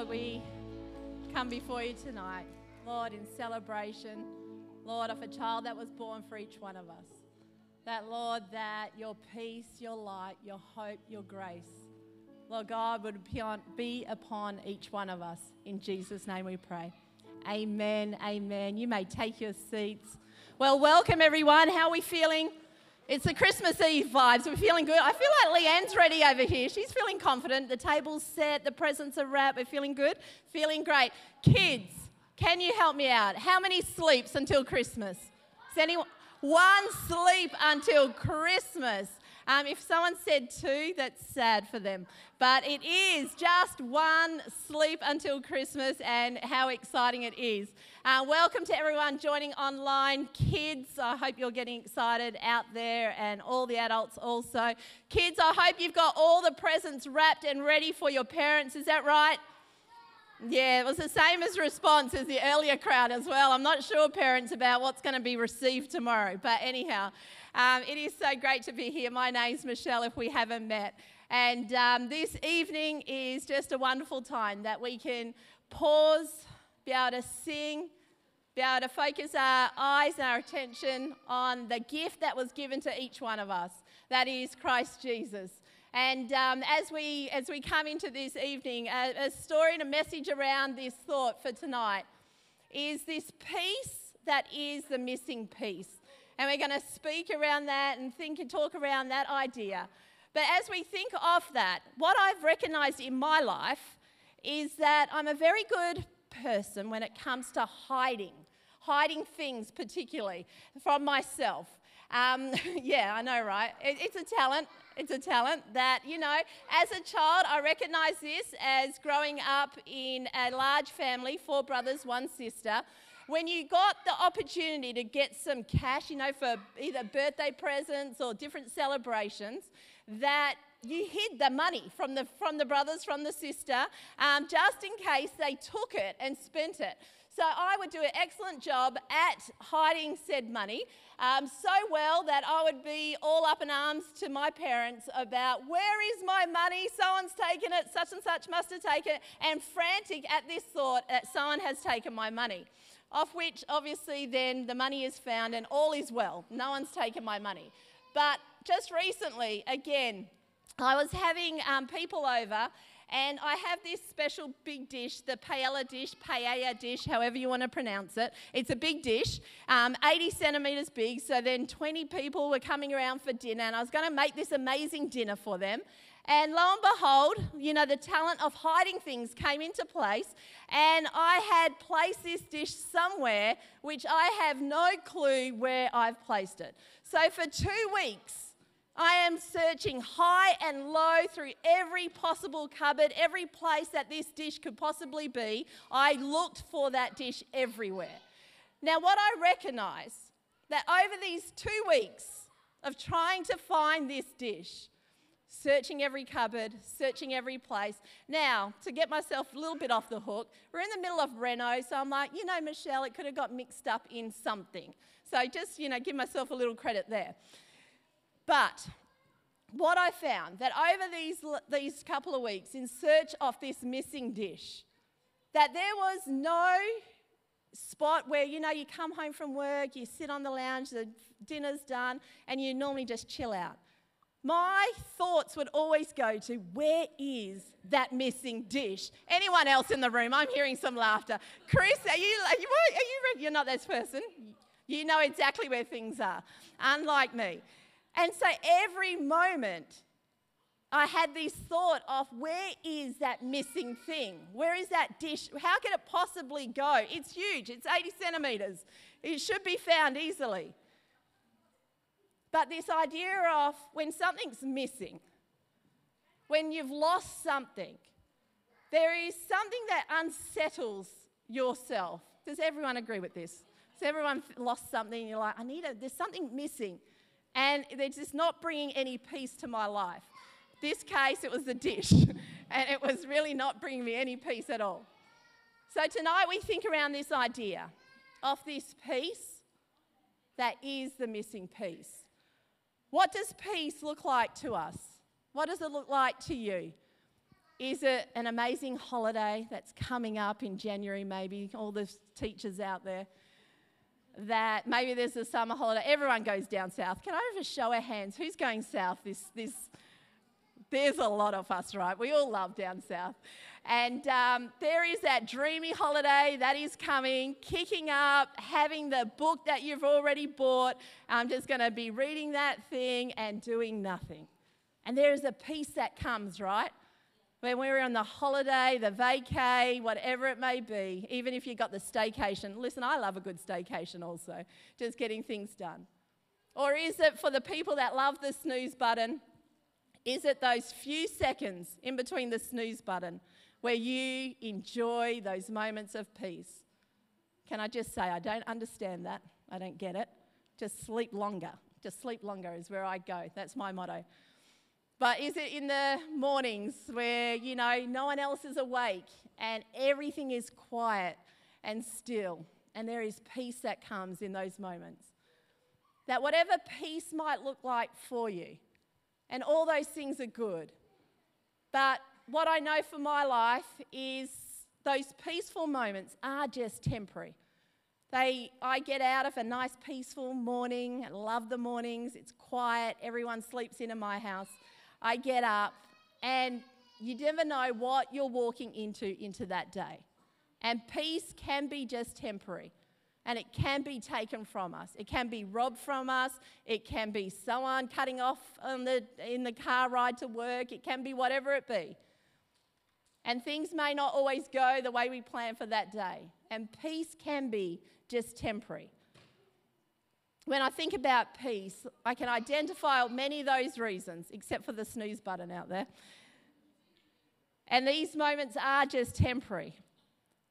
Lord, we come before you tonight, Lord, in celebration, Lord, of a child that was born for each one of us. That, Lord, that your peace, your light, your hope, your grace, Lord God, would be upon each one of us. In Jesus' name we pray. Amen. Amen. You may take your seats. Well, welcome everyone. How are we feeling? It's the Christmas Eve vibes. We're feeling good. I feel like Leanne's ready over here. She's feeling confident. The table's set, the presents are wrapped. We're feeling good, feeling great. Kids, can you help me out? How many sleeps until Christmas? Is anyone? One sleep until Christmas. Um, if someone said two, that's sad for them. But it is just one sleep until Christmas, and how exciting it is. Uh, welcome to everyone joining online. Kids, I hope you're getting excited out there, and all the adults also. Kids, I hope you've got all the presents wrapped and ready for your parents. Is that right? Yeah, it was the same as response as the earlier crowd as well. I'm not sure, parents, about what's going to be received tomorrow. But anyhow, um, it is so great to be here. My name's Michelle, if we haven't met. And um, this evening is just a wonderful time that we can pause, be able to sing, be able to focus our eyes and our attention on the gift that was given to each one of us that is Christ Jesus. And um, as, we, as we come into this evening, a, a story and a message around this thought for tonight is this peace that is the missing piece. And we're going to speak around that and think and talk around that idea. But as we think of that, what I've recognized in my life is that I'm a very good person when it comes to hiding, hiding things particularly from myself. Um, yeah, I know, right? It, it's a talent. It's a talent that, you know, as a child, I recognize this as growing up in a large family, four brothers, one sister when you got the opportunity to get some cash, you know, for either birthday presents or different celebrations, that you hid the money from the, from the brothers, from the sister, um, just in case they took it and spent it. So I would do an excellent job at hiding said money, um, so well that I would be all up in arms to my parents about where is my money? Someone's taken it, such and such must have taken it, and frantic at this thought that someone has taken my money of which obviously then the money is found and all is well. No one's taken my money. But just recently, again, I was having um, people over and I have this special big dish, the paella dish, paella dish, however you want to pronounce it. It's a big dish, um, 80 centimetres big. So then 20 people were coming around for dinner, and I was going to make this amazing dinner for them. And lo and behold, you know, the talent of hiding things came into place. And I had placed this dish somewhere which I have no clue where I've placed it. So for two weeks, I am searching high and low through every possible cupboard, every place that this dish could possibly be. I looked for that dish everywhere. Now, what I recognize that over these two weeks of trying to find this dish, searching every cupboard, searching every place. Now, to get myself a little bit off the hook, we're in the middle of Reno, so I'm like, you know, Michelle, it could have got mixed up in something. So just, you know, give myself a little credit there. But what I found that over these, these couple of weeks in search of this missing dish, that there was no spot where, you know, you come home from work, you sit on the lounge, the dinner's done, and you normally just chill out my thoughts would always go to where is that missing dish? Anyone else in the room? I'm hearing some laughter. Chris, are you, are you, are you you're not this person. You know exactly where things are, unlike me. And so every moment I had this thought of where is that missing thing? Where is that dish? How can it possibly go? It's huge, it's 80 centimetres. It should be found easily. But this idea of when something's missing, when you've lost something, there is something that unsettles yourself. Does everyone agree with this? Has everyone lost something? You're like, I need a, there's something missing. And they're just not bringing any peace to my life. This case, it was the dish, and it was really not bringing me any peace at all. So tonight we think around this idea of this peace that is the missing piece. What does peace look like to us? What does it look like to you? Is it an amazing holiday that's coming up in January, maybe? All the teachers out there. That maybe there's a summer holiday. Everyone goes down south. Can I have a show of hands? Who's going south this, this there's a lot of us, right? We all love down south. And um, there is that dreamy holiday that is coming, kicking up, having the book that you've already bought. I'm just going to be reading that thing and doing nothing. And there is a peace that comes, right? When we're on the holiday, the vacay, whatever it may be, even if you've got the staycation. Listen, I love a good staycation also, just getting things done. Or is it for the people that love the snooze button? Is it those few seconds in between the snooze button where you enjoy those moments of peace? Can I just say, I don't understand that. I don't get it. Just sleep longer. Just sleep longer is where I go. That's my motto. But is it in the mornings where, you know, no one else is awake and everything is quiet and still and there is peace that comes in those moments? That whatever peace might look like for you, and all those things are good. But what I know for my life is those peaceful moments are just temporary. They, I get out of a nice peaceful morning. I love the mornings. It's quiet. Everyone sleeps in in my house. I get up, and you never know what you're walking into into that day. And peace can be just temporary and it can be taken from us. It can be robbed from us. It can be someone cutting off the, in the car ride to work. It can be whatever it be. And things may not always go the way we plan for that day. And peace can be just temporary. When I think about peace, I can identify many of those reasons, except for the snooze button out there. And these moments are just temporary.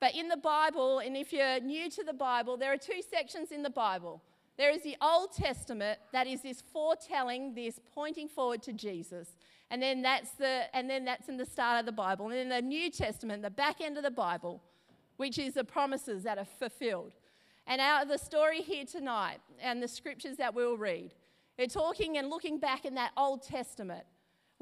But in the Bible, and if you're new to the Bible, there are two sections in the Bible. There is the Old Testament that is this foretelling, this pointing forward to Jesus. And then that's the and then that's in the start of the Bible. And then the New Testament, the back end of the Bible, which is the promises that are fulfilled. And out of the story here tonight and the scriptures that we'll read, we're talking and looking back in that Old Testament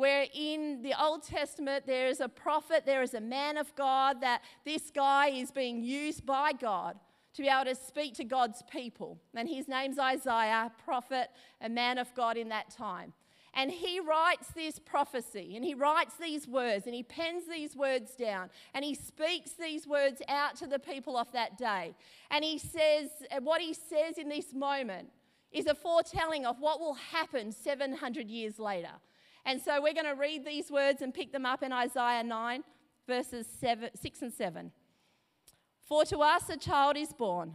where in the Old Testament there is a prophet, there is a man of God, that this guy is being used by God to be able to speak to God's people. And his name's Isaiah, prophet, a man of God in that time. And he writes this prophecy and he writes these words and he pens these words down and he speaks these words out to the people of that day. And he says, what he says in this moment is a foretelling of what will happen 700 years later. And so we're going to read these words and pick them up in Isaiah 9, verses seven, 6 and 7. For to us a child is born,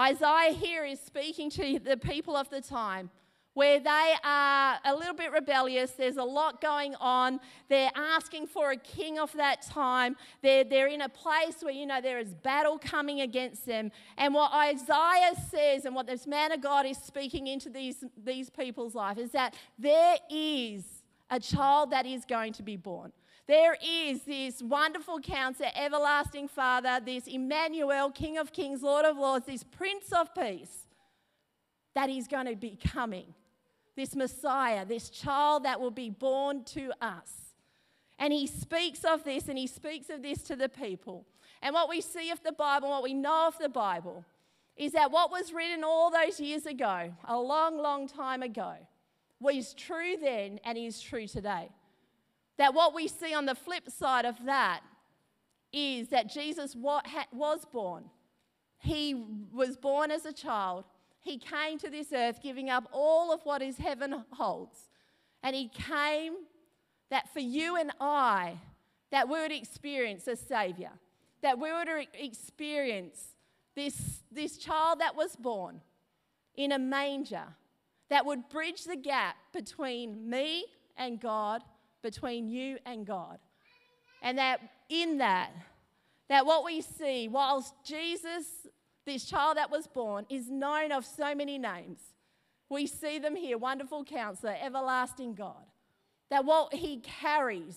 Isaiah here is speaking to the people of the time where they are a little bit rebellious. There's a lot going on. They're asking for a king of that time. They're, they're in a place where, you know, there is battle coming against them. And what Isaiah says and what this man of God is speaking into these, these people's life is that there is a child that is going to be born. There is this wonderful counselor, everlasting Father, this Emmanuel, King of Kings, Lord of Lords, this Prince of Peace that is going to be coming this Messiah, this child that will be born to us. And he speaks of this and he speaks of this to the people. And what we see of the Bible, what we know of the Bible, is that what was written all those years ago, a long, long time ago, was true then and is true today. That what we see on the flip side of that is that Jesus was born. He was born as a child he came to this earth giving up all of what his heaven holds. And he came that for you and I, that we would experience a Savior, that we would experience this, this child that was born in a manger, that would bridge the gap between me and God, between you and God. And that in that, that what we see, whilst Jesus, this child that was born, is known of so many names, we see them here wonderful counselor, everlasting God. That what he carries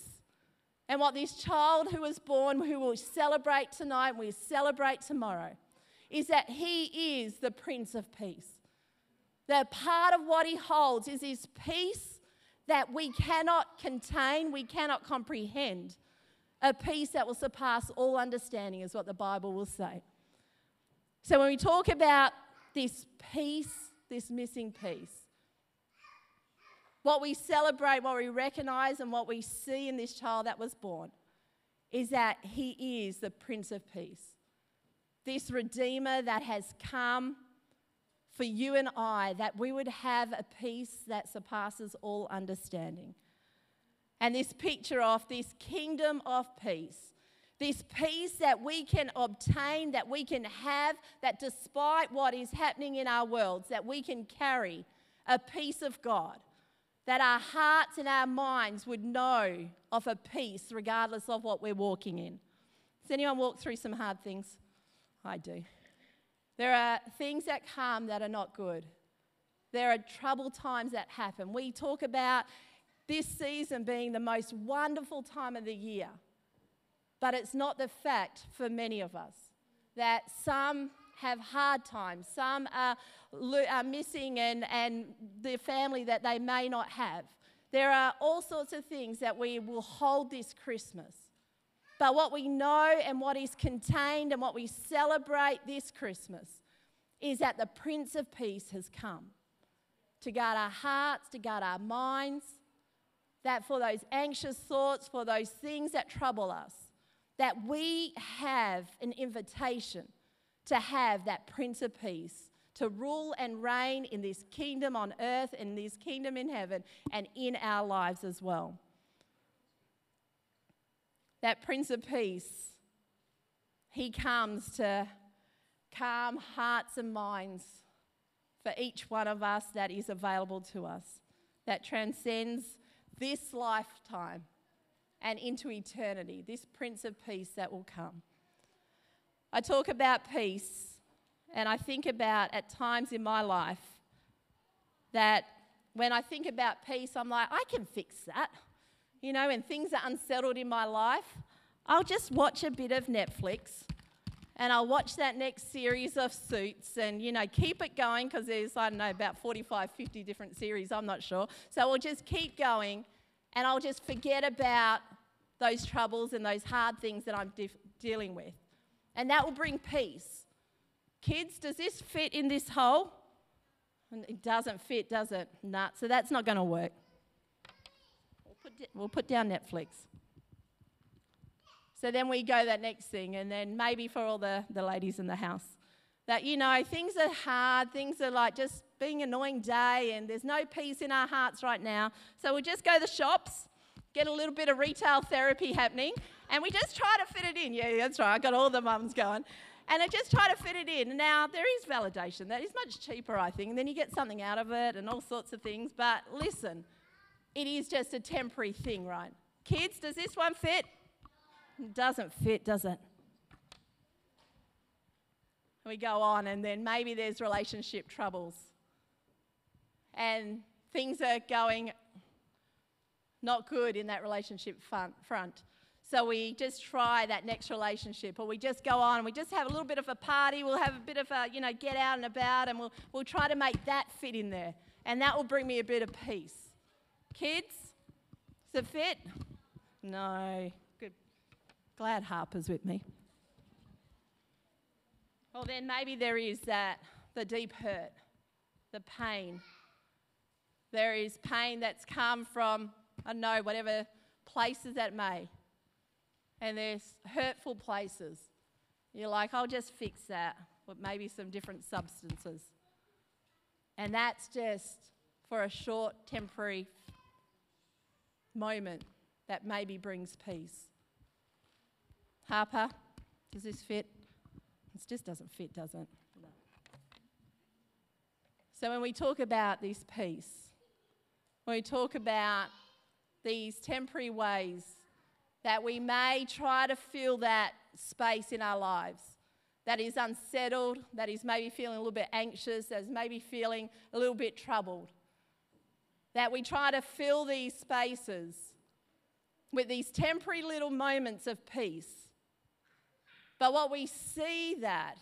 and what this child who was born, who will celebrate tonight, we celebrate tomorrow, is that he is the Prince of Peace. That part of what he holds is his peace that we cannot contain, we cannot comprehend. A peace that will surpass all understanding, is what the Bible will say. So when we talk about this peace, this missing peace, what we celebrate, what we recognize, and what we see in this child that was born is that he is the Prince of Peace. This Redeemer that has come for you and I, that we would have a peace that surpasses all understanding. And this picture of this kingdom of peace, this peace that we can obtain, that we can have, that despite what is happening in our worlds, that we can carry a peace of God that our hearts and our minds would know of a peace regardless of what we're walking in. Does anyone walk through some hard things? I do. There are things that come that are not good. There are troubled times that happen. We talk about this season being the most wonderful time of the year, but it's not the fact for many of us that some have hard times, some are, are missing and, and the family that they may not have. There are all sorts of things that we will hold this Christmas. But what we know and what is contained and what we celebrate this Christmas is that the Prince of Peace has come to guard our hearts, to guard our minds, that for those anxious thoughts, for those things that trouble us, that we have an invitation to have that Prince of Peace, to rule and reign in this kingdom on earth, in this kingdom in heaven, and in our lives as well. That Prince of Peace, he comes to calm hearts and minds for each one of us that is available to us, that transcends this lifetime and into eternity, this Prince of Peace that will come. I talk about peace, and I think about at times in my life that when I think about peace, I'm like, I can fix that. You know, when things are unsettled in my life, I'll just watch a bit of Netflix and I'll watch that next series of Suits and, you know, keep it going because there's, I don't know, about 45, 50 different series, I'm not sure. So we'll just keep going and I'll just forget about those troubles and those hard things that I'm de- dealing with and that will bring peace. Kids, does this fit in this hole? It doesn't fit, does it? Nah, so that's not going to work. We'll put, we'll put down Netflix. So then we go that next thing, and then maybe for all the, the ladies in the house, that you know, things are hard, things are like just being annoying day, and there's no peace in our hearts right now. So we'll just go to the shops, get a little bit of retail therapy happening, and we just try to fit it in. Yeah, that's right. I got all the mums going. And I just try to fit it in. Now, there is validation. That is much cheaper, I think. And then you get something out of it and all sorts of things. But listen, it is just a temporary thing, right? Kids, does this one fit? It doesn't fit, does it? We go on, and then maybe there's relationship troubles. And things are going not good in that relationship front. So we just try that next relationship, or we just go on and we just have a little bit of a party. We'll have a bit of a, you know, get out and about, and we'll, we'll try to make that fit in there. And that will bring me a bit of peace. Kids, does it fit? No. Good. Glad Harper's with me. Well, then maybe there is that, the deep hurt, the pain. There is pain that's come from, I don't know, whatever places that may and there's hurtful places. You're like, I'll just fix that with maybe some different substances. And that's just for a short, temporary moment that maybe brings peace. Harper, does this fit? This just doesn't fit, does it? No. So when we talk about this peace, when we talk about these temporary ways that we may try to fill that space in our lives that is unsettled, that is maybe feeling a little bit anxious, that is maybe feeling a little bit troubled. That we try to fill these spaces with these temporary little moments of peace. But what we see that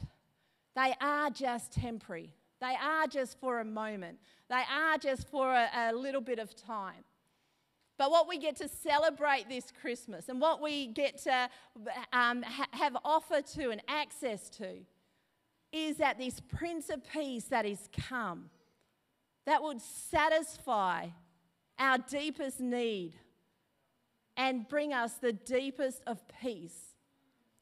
they are just temporary. They are just for a moment. They are just for a, a little bit of time. But what we get to celebrate this Christmas and what we get to um, ha- have offer to and access to is that this Prince of Peace that is come, that would satisfy our deepest need and bring us the deepest of peace.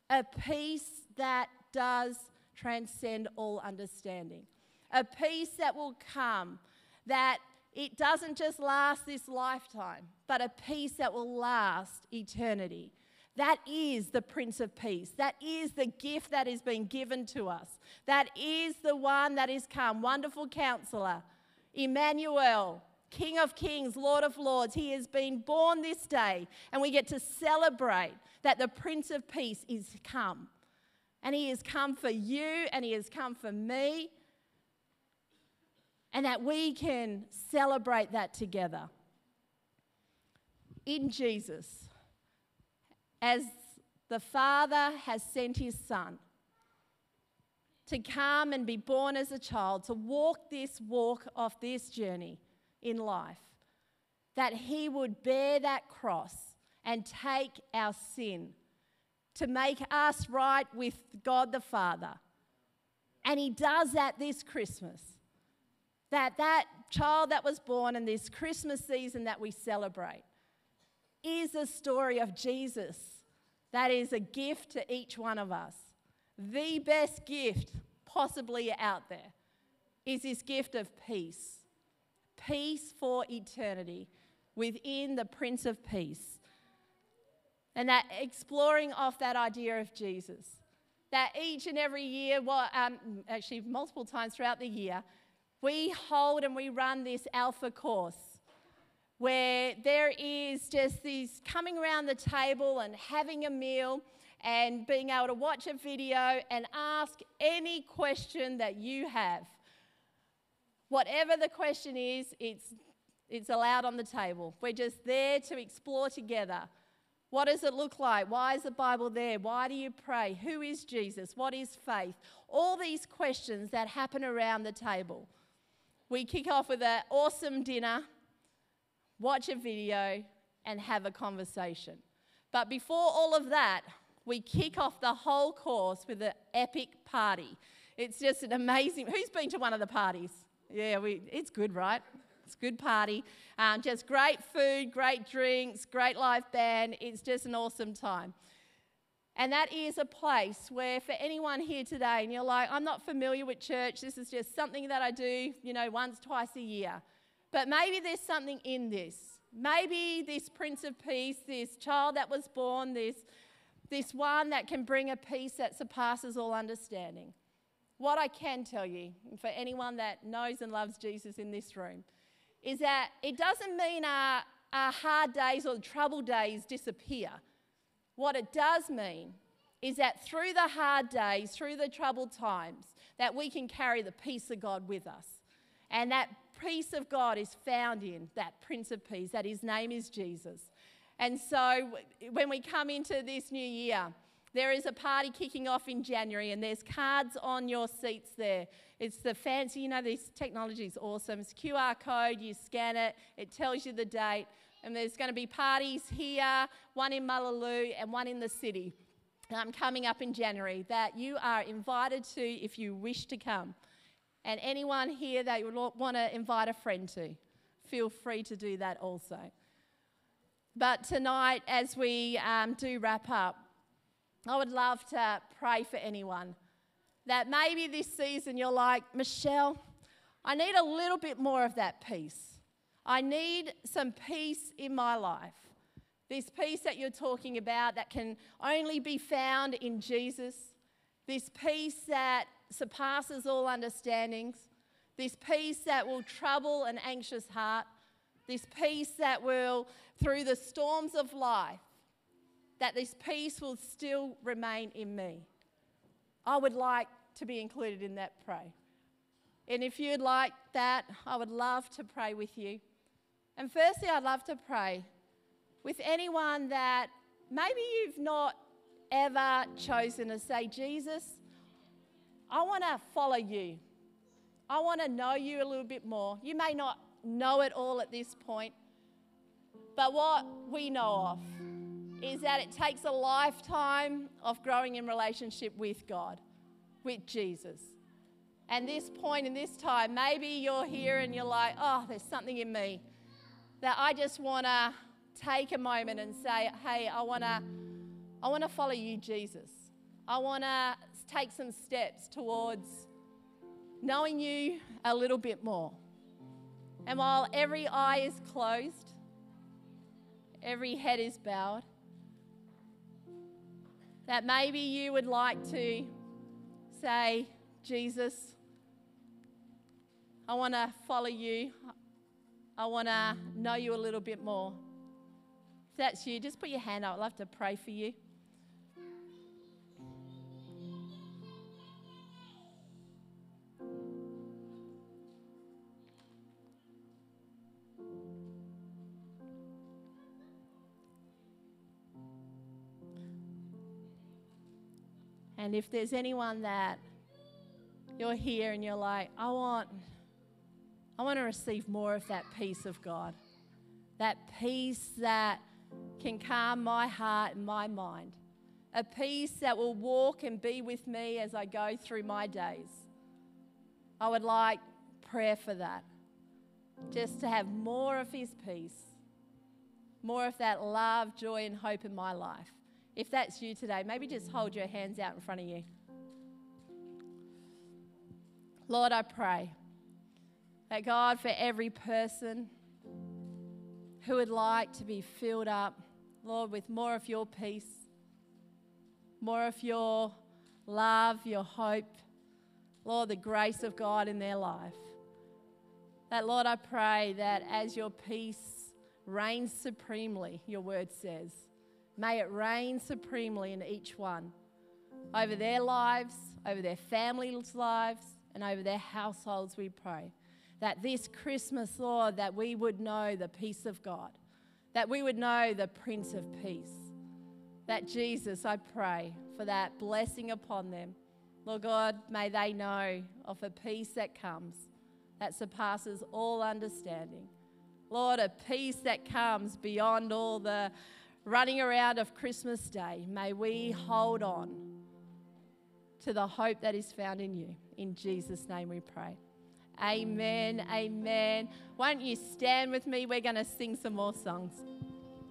A peace that does transcend all understanding. A peace that will come that it doesn't just last this lifetime, but a peace that will last eternity. That is the Prince of Peace. That is the gift that is being given to us. That is the one that is come. Wonderful counselor, Emmanuel, King of Kings, Lord of Lords. He has been born this day, and we get to celebrate that the Prince of Peace is come. And he has come for you, and he has come for me and that we can celebrate that together. In Jesus, as the Father has sent his Son to come and be born as a child, to walk this walk of this journey in life, that he would bear that cross and take our sin to make us right with God the Father. And he does that this Christmas that that child that was born in this Christmas season that we celebrate is a story of Jesus that is a gift to each one of us. The best gift possibly out there is this gift of peace. Peace for eternity within the Prince of Peace. And that exploring of that idea of Jesus. That each and every year, well, um, actually multiple times throughout the year, we hold and we run this alpha course where there is just these coming around the table and having a meal and being able to watch a video and ask any question that you have. Whatever the question is, it's, it's allowed on the table. We're just there to explore together. What does it look like? Why is the Bible there? Why do you pray? Who is Jesus? What is faith? All these questions that happen around the table we kick off with an awesome dinner, watch a video, and have a conversation. But before all of that, we kick off the whole course with an epic party. It's just an amazing. Who's been to one of the parties? Yeah, we, it's good, right? It's a good party. Um, just great food, great drinks, great live band. It's just an awesome time. And that is a place where, for anyone here today, and you're like, I'm not familiar with church, this is just something that I do, you know, once, twice a year. But maybe there's something in this. Maybe this Prince of Peace, this child that was born, this, this one that can bring a peace that surpasses all understanding. What I can tell you, for anyone that knows and loves Jesus in this room, is that it doesn't mean our, our hard days or troubled days disappear. What it does mean is that through the hard days, through the troubled times, that we can carry the peace of God with us. And that peace of God is found in that Prince of Peace, that his name is Jesus. And so when we come into this new year, there is a party kicking off in January, and there's cards on your seats there. It's the fancy, you know, this technology is awesome. It's QR code, you scan it, it tells you the date. And there's going to be parties here, one in Mullaloo and one in the city um, coming up in January that you are invited to if you wish to come. And anyone here that you want to invite a friend to, feel free to do that also. But tonight, as we um, do wrap up, I would love to pray for anyone that maybe this season you're like, Michelle, I need a little bit more of that peace. I need some peace in my life. This peace that you're talking about that can only be found in Jesus. This peace that surpasses all understandings. This peace that will trouble an anxious heart. This peace that will, through the storms of life, that this peace will still remain in me. I would like to be included in that pray. And if you'd like that, I would love to pray with you. And firstly, I'd love to pray with anyone that maybe you've not ever chosen to say, Jesus, I want to follow you. I want to know you a little bit more. You may not know it all at this point, but what we know of is that it takes a lifetime of growing in relationship with God, with Jesus. And this point in this time, maybe you're here and you're like, oh, there's something in me that I just want to take a moment and say, hey, I want to I want to follow you, Jesus. I want to take some steps towards knowing you a little bit more. And while every eye is closed, every head is bowed, that maybe you would like to say, Jesus, I want to follow you. I want to know you a little bit more. If that's you, just put your hand up. I'd love to pray for you. And if there's anyone that you're here and you're like, I want, I want to receive more of that peace of God, that peace that can calm my heart and my mind, a peace that will walk and be with me as I go through my days. I would like prayer for that, just to have more of His peace, more of that love, joy, and hope in my life. If that's you today, maybe just hold your hands out in front of you. Lord, I pray that God, for every person who would like to be filled up, Lord, with more of your peace, more of your love, your hope, Lord, the grace of God in their life. That, Lord, I pray that as your peace reigns supremely, your word says, May it reign supremely in each one over their lives, over their families' lives, and over their households, we pray. That this Christmas, Lord, that we would know the peace of God, that we would know the Prince of Peace. That Jesus, I pray for that blessing upon them. Lord God, may they know of a peace that comes, that surpasses all understanding. Lord, a peace that comes beyond all the running around of Christmas Day, may we hold on to the hope that is found in you. In Jesus' name we pray. Amen. Amen. Why don't you stand with me? We're going to sing some more songs.